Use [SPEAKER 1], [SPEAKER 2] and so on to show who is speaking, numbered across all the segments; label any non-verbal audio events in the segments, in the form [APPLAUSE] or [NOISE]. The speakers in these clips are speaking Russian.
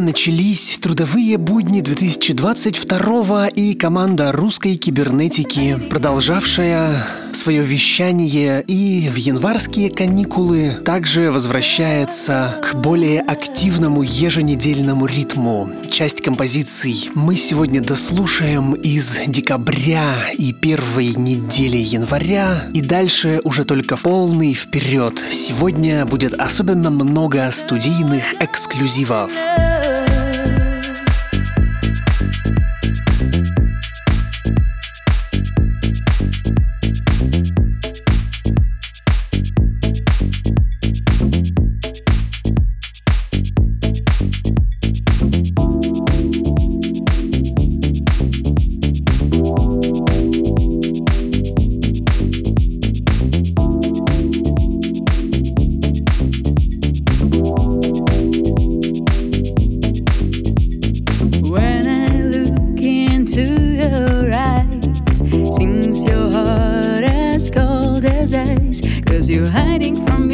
[SPEAKER 1] Друзья. Начались трудовые будни 2022 и команда русской кибернетики, продолжавшая свое вещание и в январские каникулы, также возвращается к более активному еженедельному ритму. Часть композиций мы сегодня дослушаем из декабря и первой недели января, и дальше уже только полный вперед. Сегодня будет особенно много студийных эксклюзивов.
[SPEAKER 2] you hiding from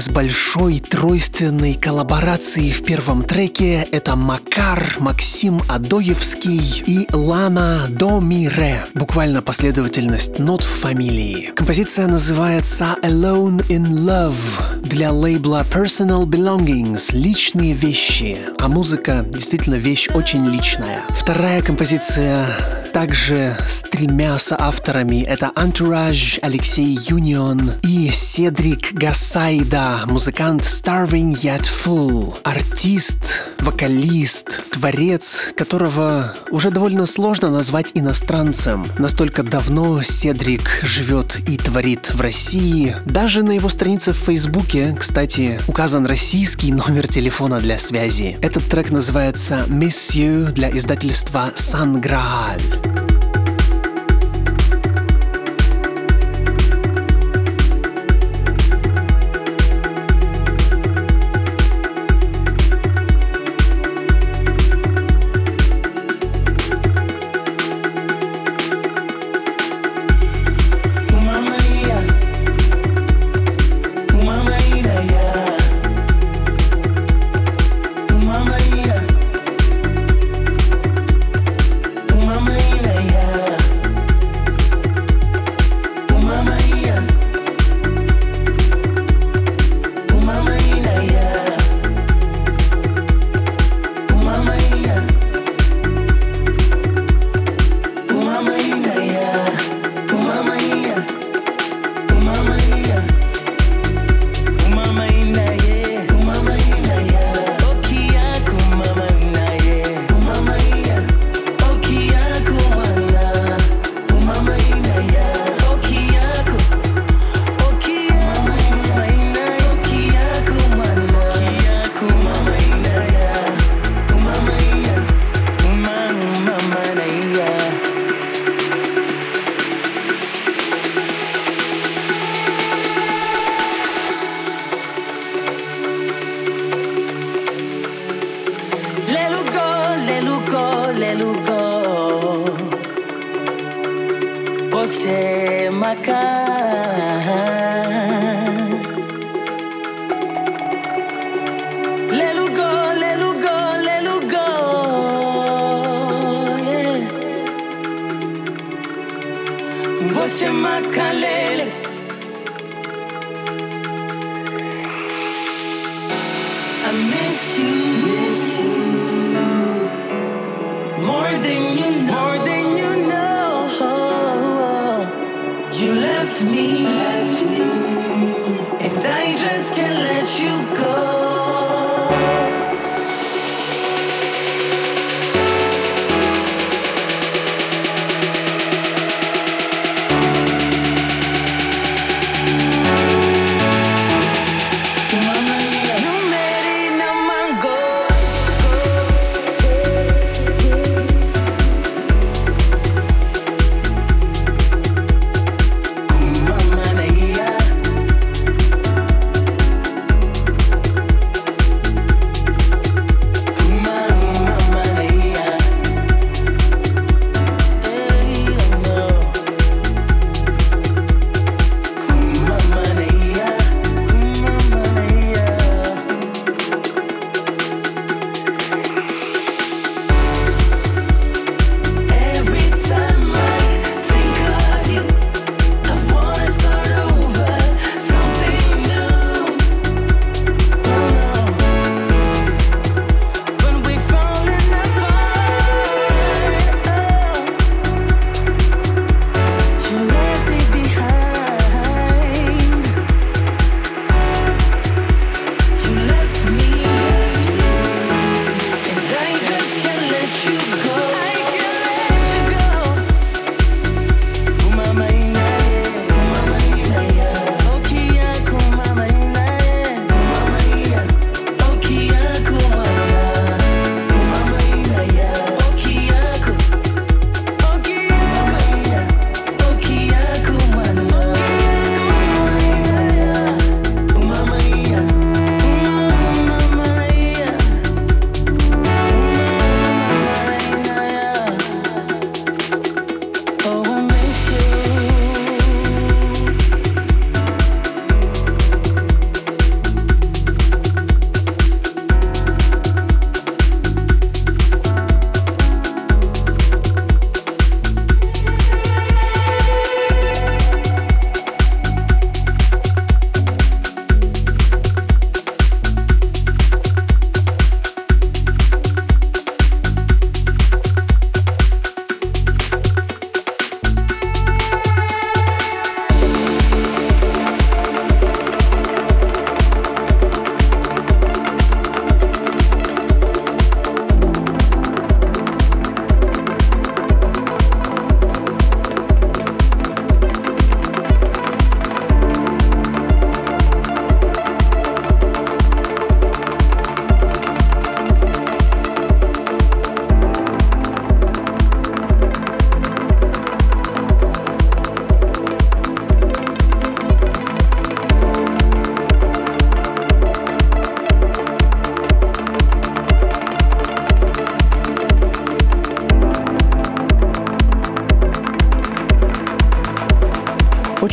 [SPEAKER 3] с большой тройственной коллаборации в первом треке. Это Макар, Максим Адоевский и Лана Домире. Буквально последовательность нот в фамилии. Композиция называется Alone in Love для лейбла Personal Belongings. Личные вещи. А музыка действительно вещь очень личная. Вторая композиция также с тремя соавторами. Это Entourage, Алексей Юнион и Седрик Гасайда, музыкант Starving Yet Full, артист, вокалист, творец, которого уже довольно сложно назвать иностранцем. Настолько давно Седрик живет и творит в России. Даже на его странице в Фейсбуке, кстати, указан российский номер телефона для связи. Этот трек называется «Miss You» для издательства «Сан Грааль». Você macalele. I miss you, miss you more than you know. More than you know, you left me.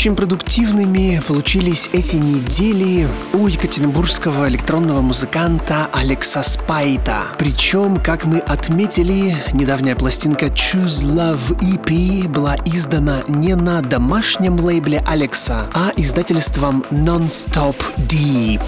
[SPEAKER 1] Очень продуктивными получились эти недели у екатеринбургского электронного музыканта Алекса Спайта. Причем, как мы отметили, недавняя пластинка Choose Love EP была издана не на домашнем лейбле Алекса, а издательством Non-Stop Deep.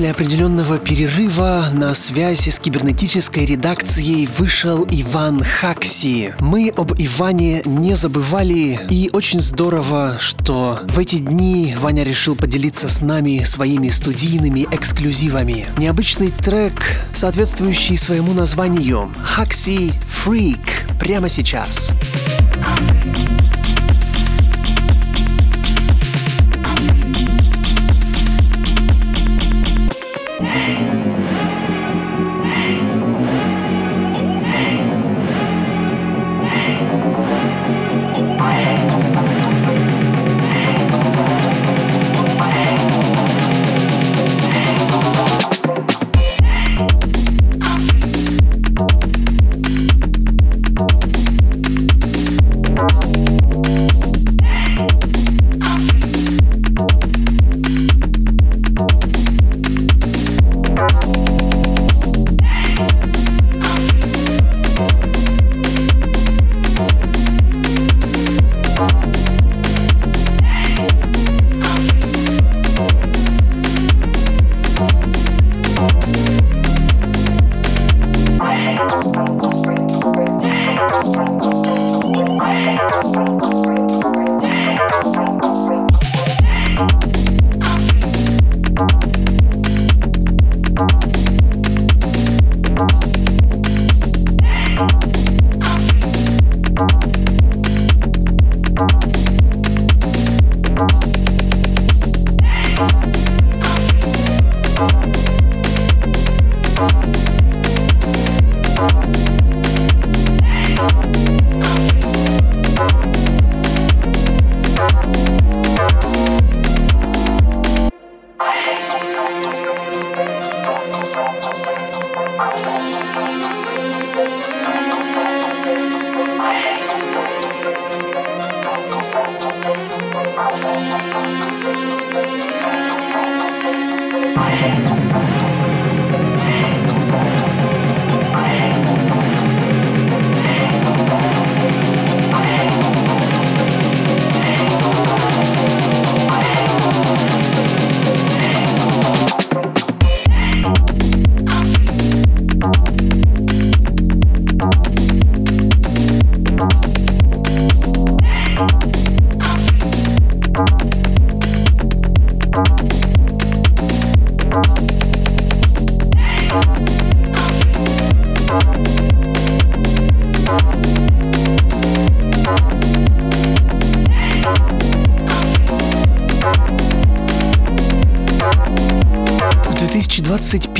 [SPEAKER 1] После определенного перерыва на связь с кибернетической редакцией вышел Иван Хакси. Мы об Иване не забывали, и очень здорово, что в эти дни Ваня решил поделиться с нами своими студийными эксклюзивами. Необычный трек, соответствующий своему названию «Хакси Freak» прямо сейчас.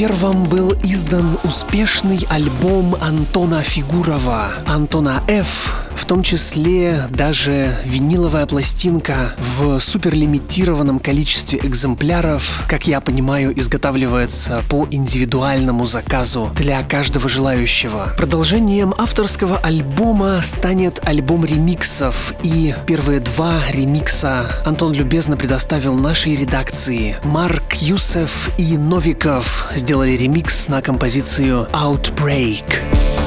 [SPEAKER 1] Первом был издан успешный альбом Антона Фигурова, Антона Ф, том числе даже виниловая пластинка в суперлимитированном количестве экземпляров, как я понимаю, изготавливается по индивидуальному заказу для каждого желающего. Продолжением авторского альбома станет альбом ремиксов, и первые два ремикса Антон любезно предоставил нашей редакции. Марк Юсеф и Новиков сделали ремикс на композицию Outbreak.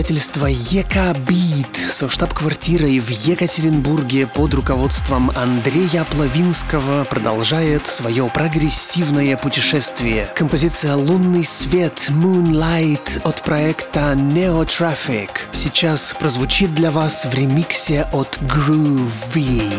[SPEAKER 1] Издательство ЕК Бит со штаб-квартирой в Екатеринбурге под руководством Андрея Плавинского продолжает свое прогрессивное путешествие. Композиция «Лунный свет» Moonlight от проекта Neo Traffic сейчас прозвучит для вас в ремиксе от Groovy.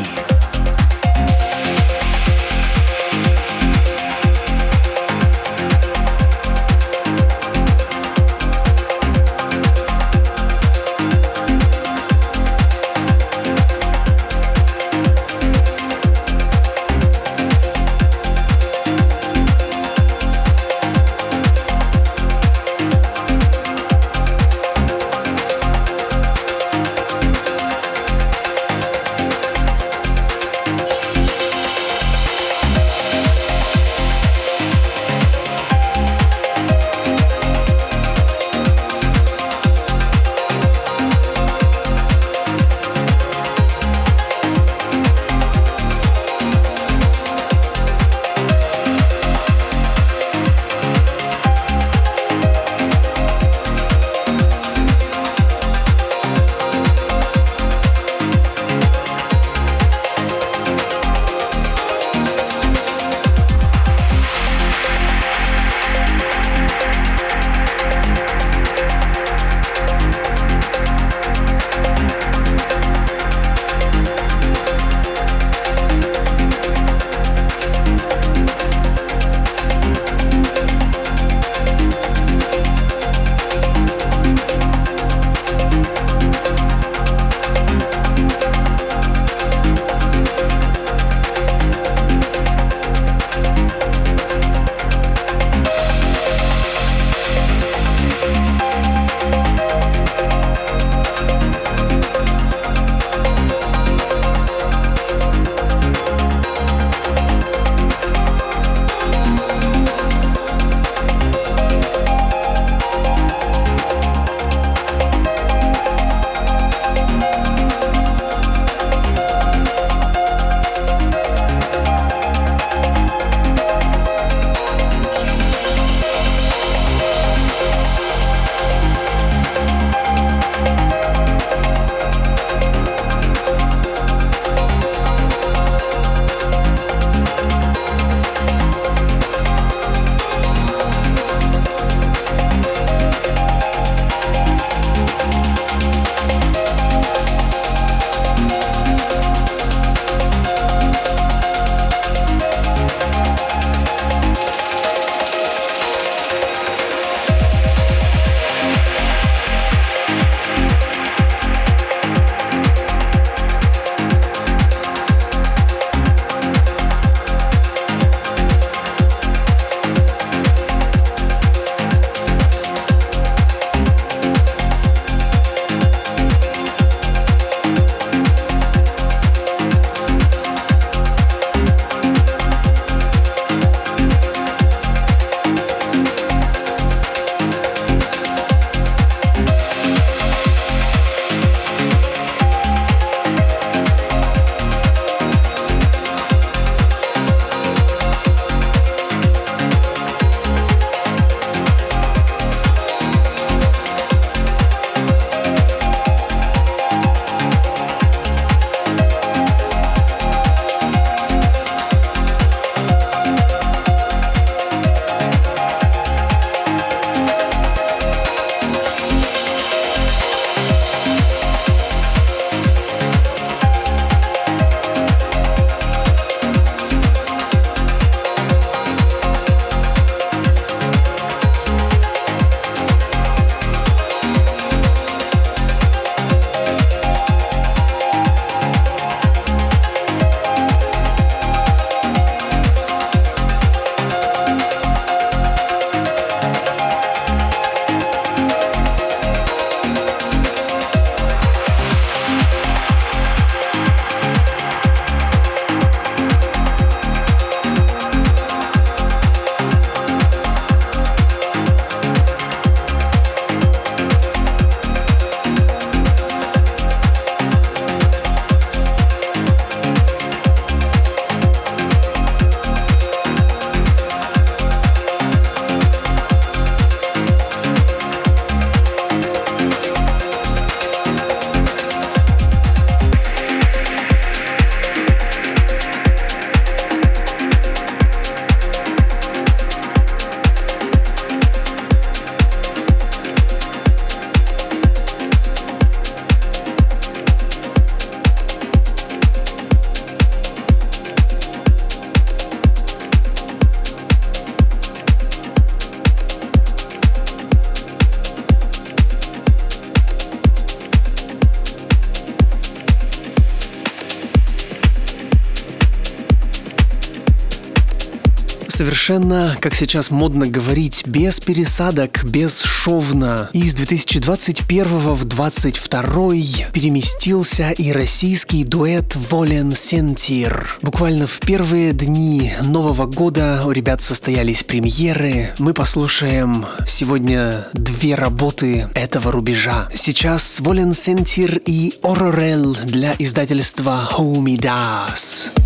[SPEAKER 1] Совершенно, как сейчас модно говорить, без пересадок, без шовна. Из 2021 в 2022 переместился и российский дуэт Волен Сентир. Буквально в первые дни Нового года у ребят состоялись премьеры. Мы послушаем сегодня две работы этого рубежа. Сейчас Волен Сентир и Орорел для издательства Homie Das.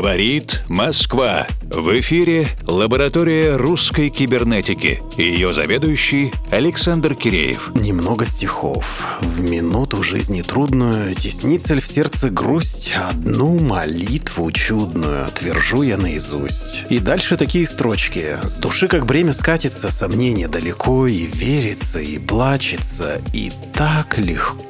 [SPEAKER 4] Говорит Москва. В эфире лаборатория русской кибернетики. Ее заведующий Александр Киреев.
[SPEAKER 5] Немного стихов. В минуту жизни трудную Теснится в сердце грусть Одну молитву чудную Твержу я наизусть. И дальше такие строчки. С души как бремя скатится, Сомнение далеко, И верится, и плачется, И так легко,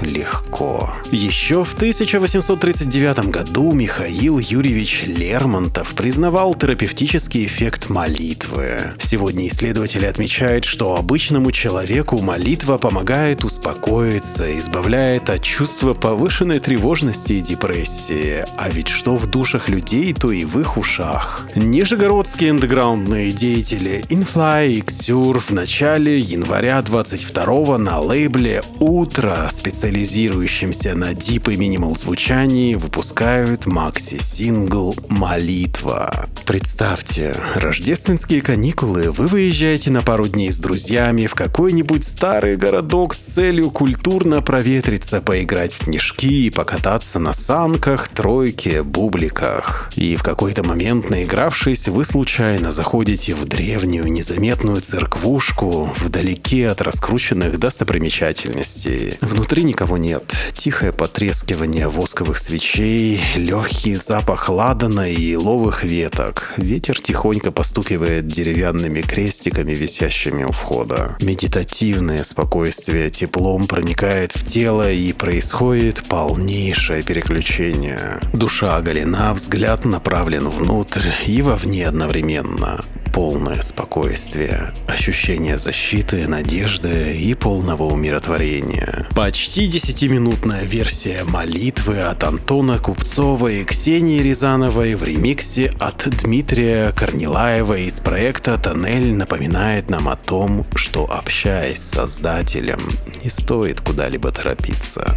[SPEAKER 5] легко. Еще в 1839 году Михаил Юрьевич Лермонтов признавал терапевтический эффект молитвы. Сегодня исследователи отмечают, что обычному человеку молитва помогает успокоиться, избавляет от чувства повышенной тревожности и депрессии. А ведь что в душах людей, то и в их ушах. Нижегородские андеграундные деятели Infly и Xur в начале января 22 на лейбле «Утро», специализирующемся на дип и минимал звучании, выпускают макси-сингл «Молитва».
[SPEAKER 6] Представьте, рождественские каникулы, вы выезжаете на пару дней с друзьями в какой-нибудь старый городок с целью культурно проветриться, поиграть в снежки, покататься на санках, тройке, бубликах. И в какой-то момент, наигравшись, вы случайно заходите в древнюю незаметную церквушку вдалеке от раскрученных достопримечательностей. Внутри никого нет. Тихое потрескивание восковых свечей, легкий запах ладана и еловых веток. Ветер тихонько постукивает деревянными крестиками, висящими у входа. Медитативное спокойствие теплом проникает в тело и происходит полнейшее переключение. Душа оголена, взгляд направлен внутрь и вовне одновременно полное спокойствие, ощущение защиты, надежды и полного умиротворения. Почти десятиминутная версия молитвы от Антона Купцова и Ксении Рязановой в ремиксе от Дмитрия Корнилаева из проекта «Тоннель» напоминает нам о том, что общаясь с Создателем, не стоит куда-либо торопиться.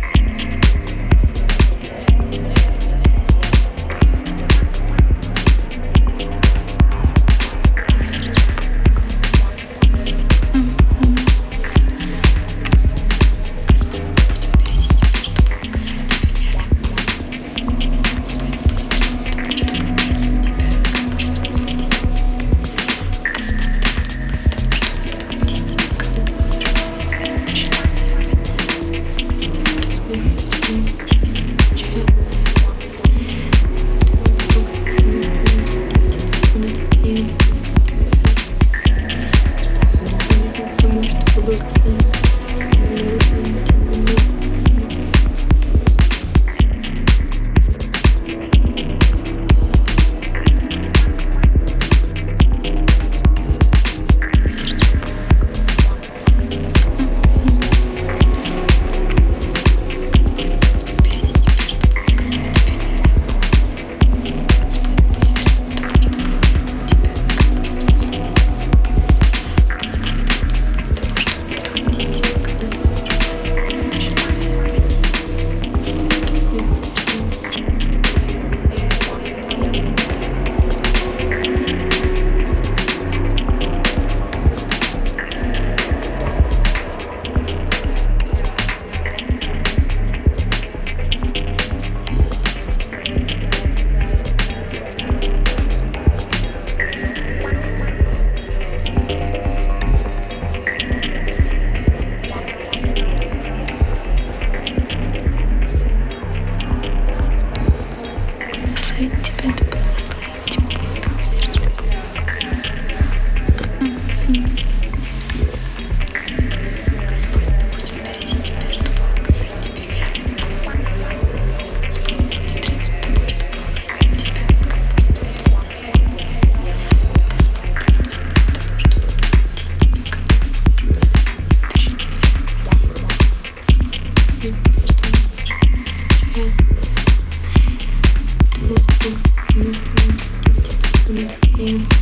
[SPEAKER 6] you.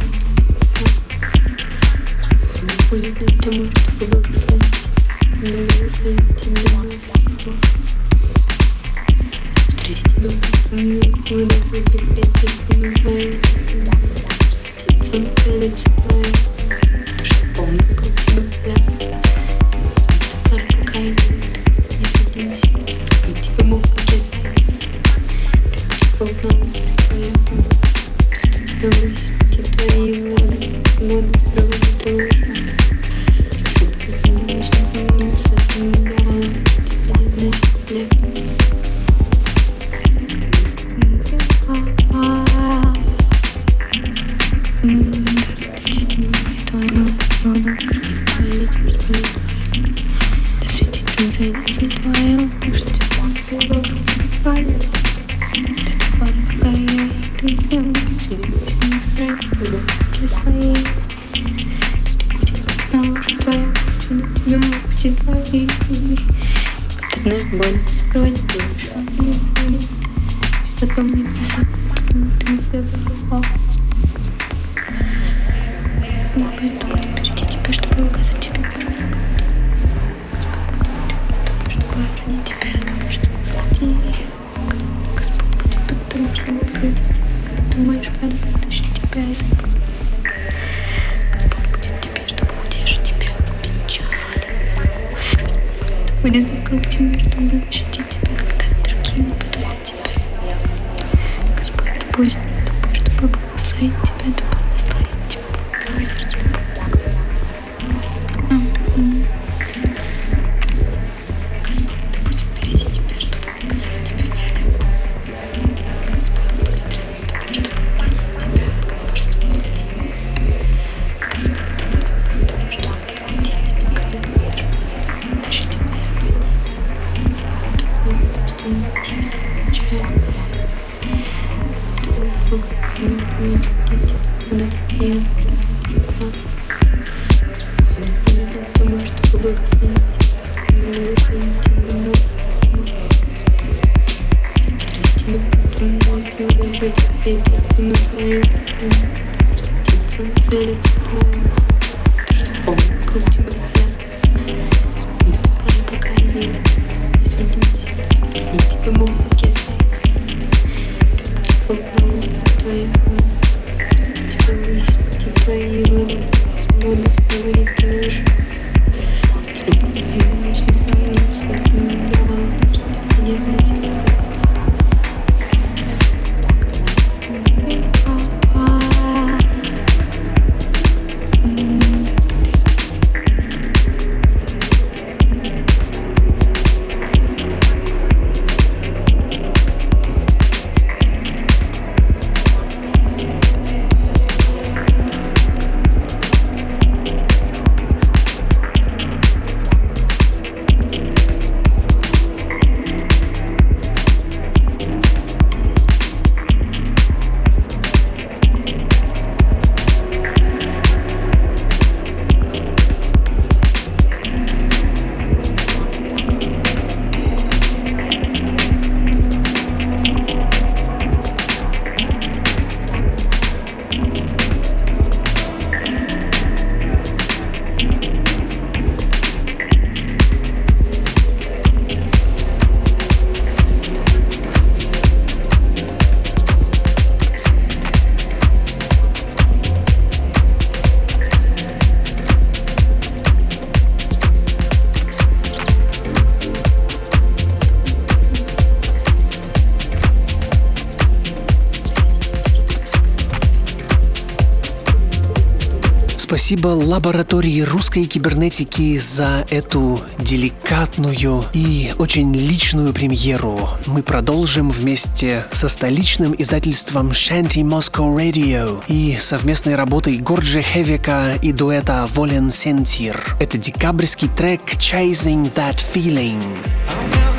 [SPEAKER 1] Спасибо лаборатории русской кибернетики за эту деликатную и очень личную премьеру. Мы продолжим вместе со столичным издательством Shanty Moscow Radio и совместной работой Горджи Хевика и дуэта Волен Сентир. Это декабрьский трек Chasing That Feeling. Oh,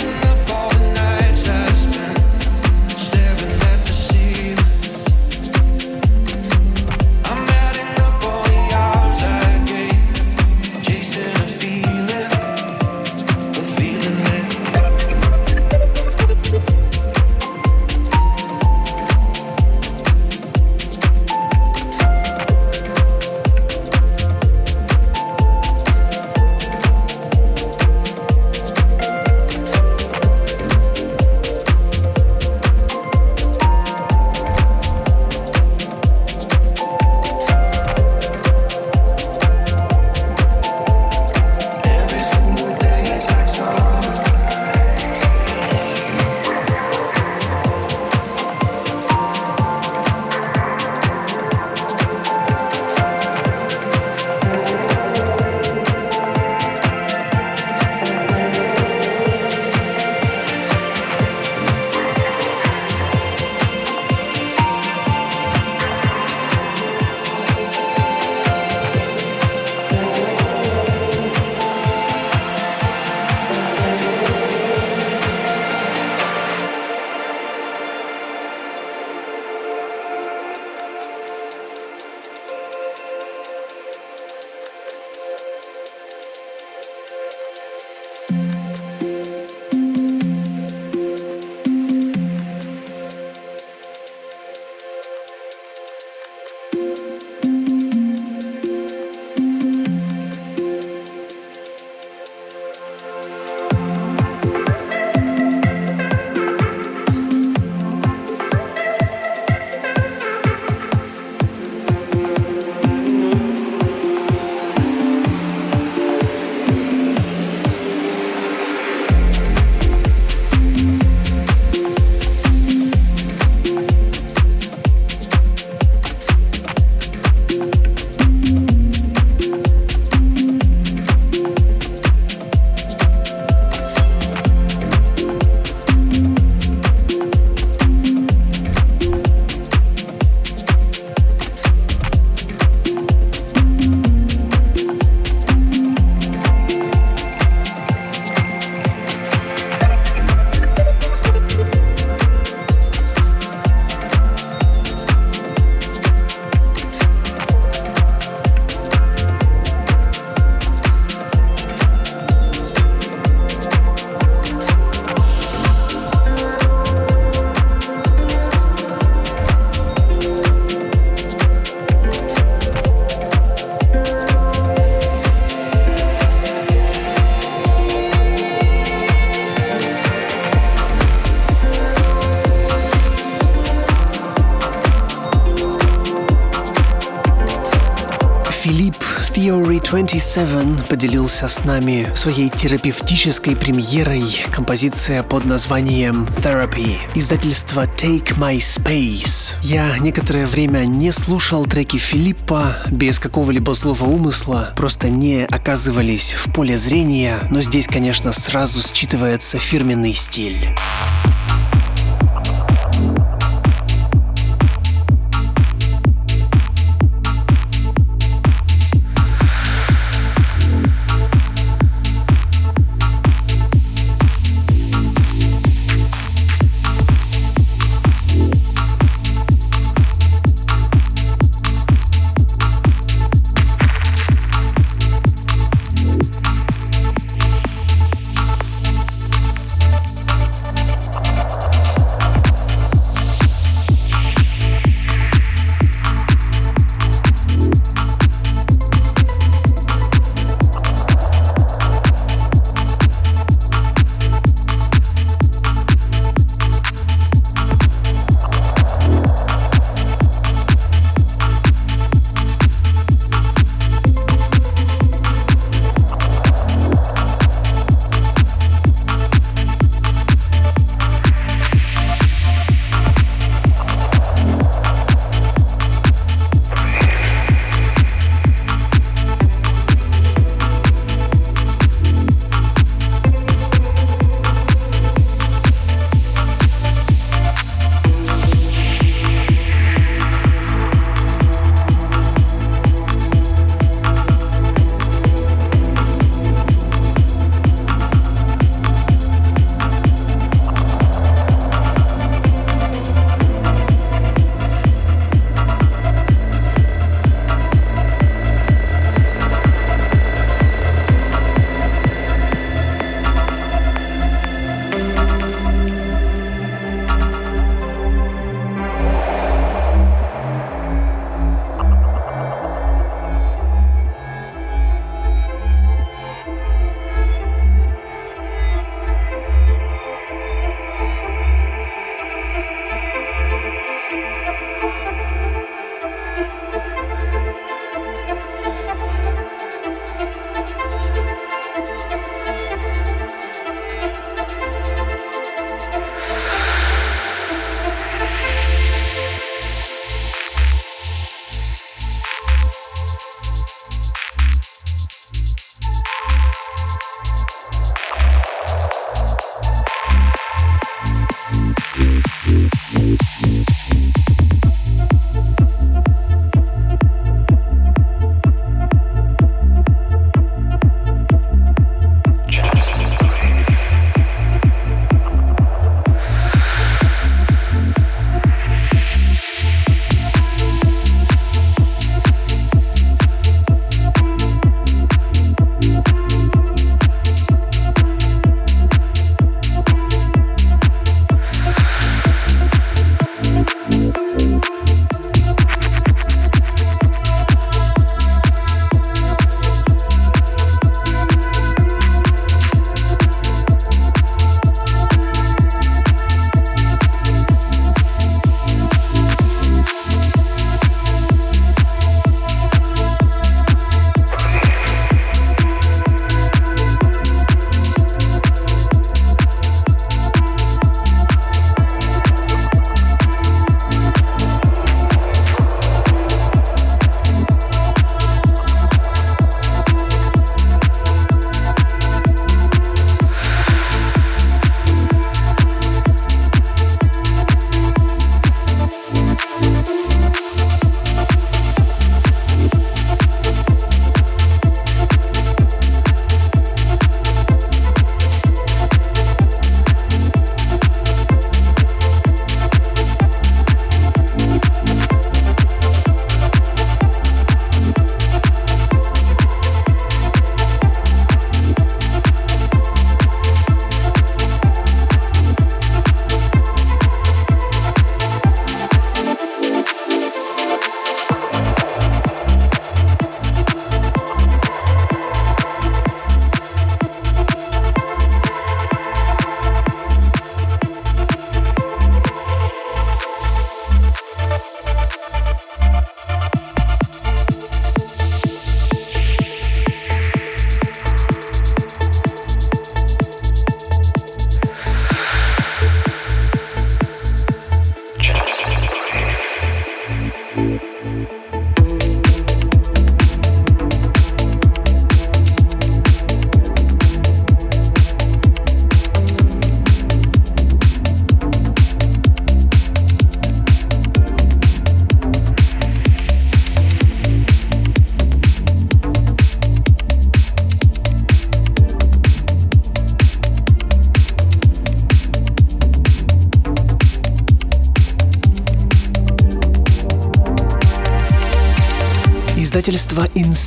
[SPEAKER 1] 27 поделился с нами своей терапевтической премьерой композиция под названием Therapy, издательство Take My Space. Я некоторое время не слушал треки Филиппа без какого-либо злого умысла, просто не оказывались в поле зрения, но здесь, конечно, сразу считывается фирменный стиль.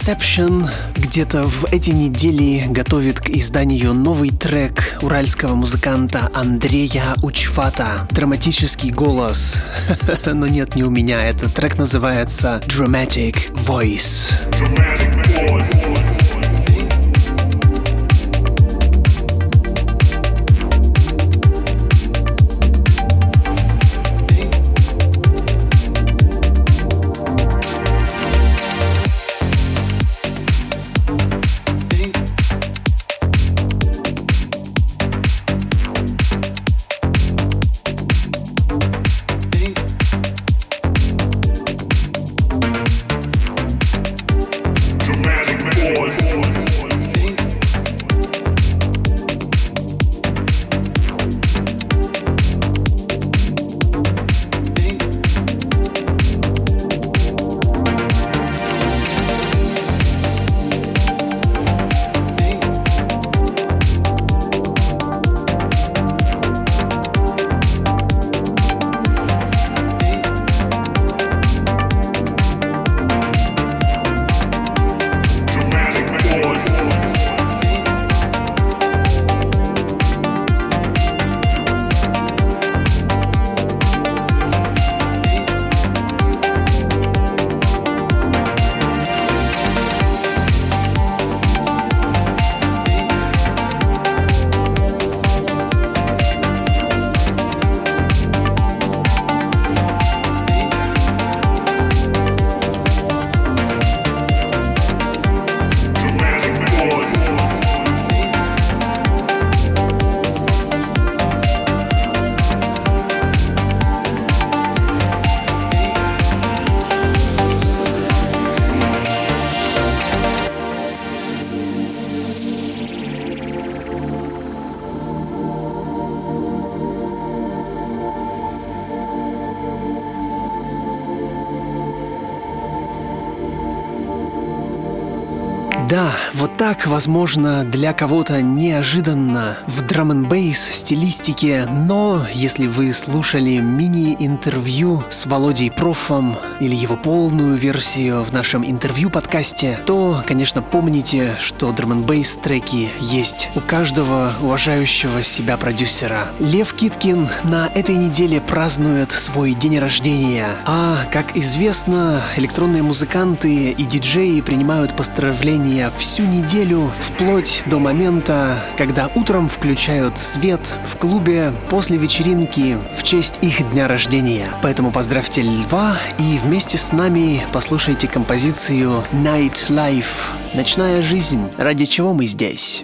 [SPEAKER 1] Inception где-то в эти недели готовит к изданию новый трек уральского музыканта Андрея Учфата. Драматический голос. [LAUGHS] Но нет, не у меня. Этот трек называется Dramatic Voice. Dramatic так, возможно, для кого-то неожиданно в драм н стилистике, но если вы слушали мини-интервью с Володей Профом или его полную версию в нашем интервью-подкасте, то, конечно, помните, что драм н треки есть у каждого уважающего себя продюсера. Лев Киткин на этой неделе празднует свой день рождения, а, как известно, электронные музыканты и диджеи принимают поздравления всю неделю, вплоть до момента, когда утром включают свет в клубе после вечеринки в честь их дня рождения. Поэтому поздравьте Льва и вместе с нами послушайте композицию Night Life – «Ночная жизнь», ради чего мы здесь.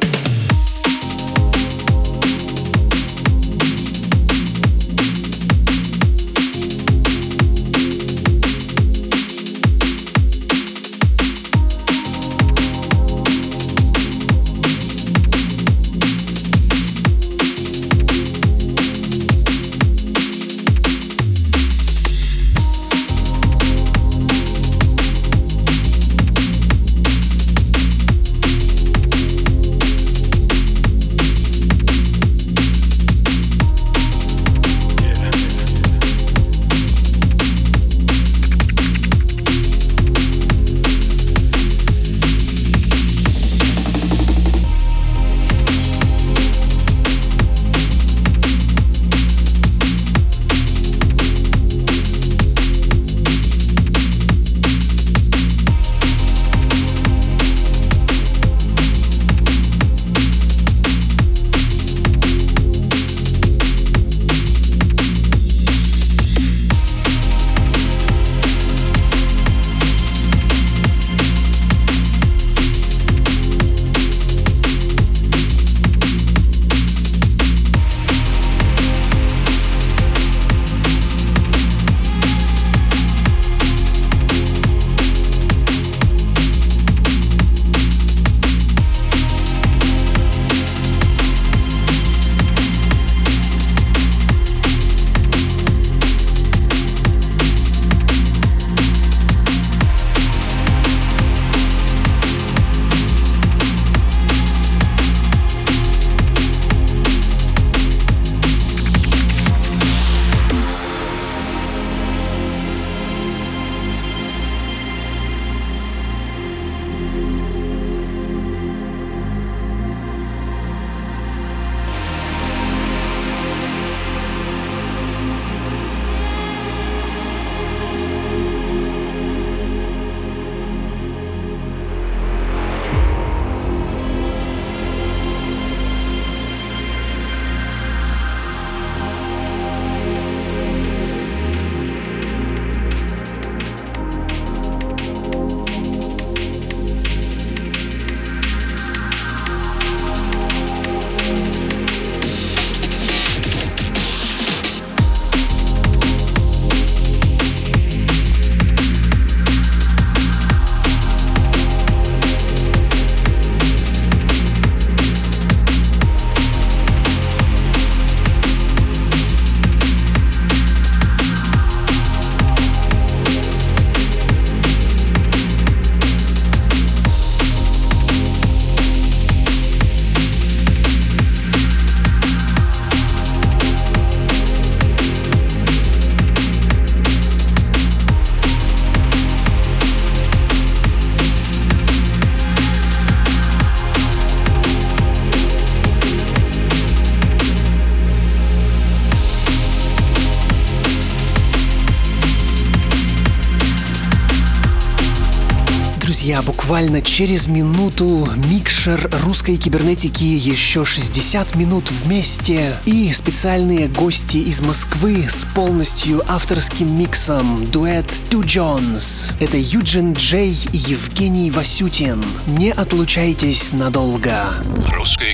[SPEAKER 1] Буквально через минуту микшер русской кибернетики еще 60 минут вместе и специальные гости из Москвы с полностью авторским миксом дуэт Two Jones. Это Юджин Джей и Евгений Васютин. Не отлучайтесь надолго.
[SPEAKER 7] Русская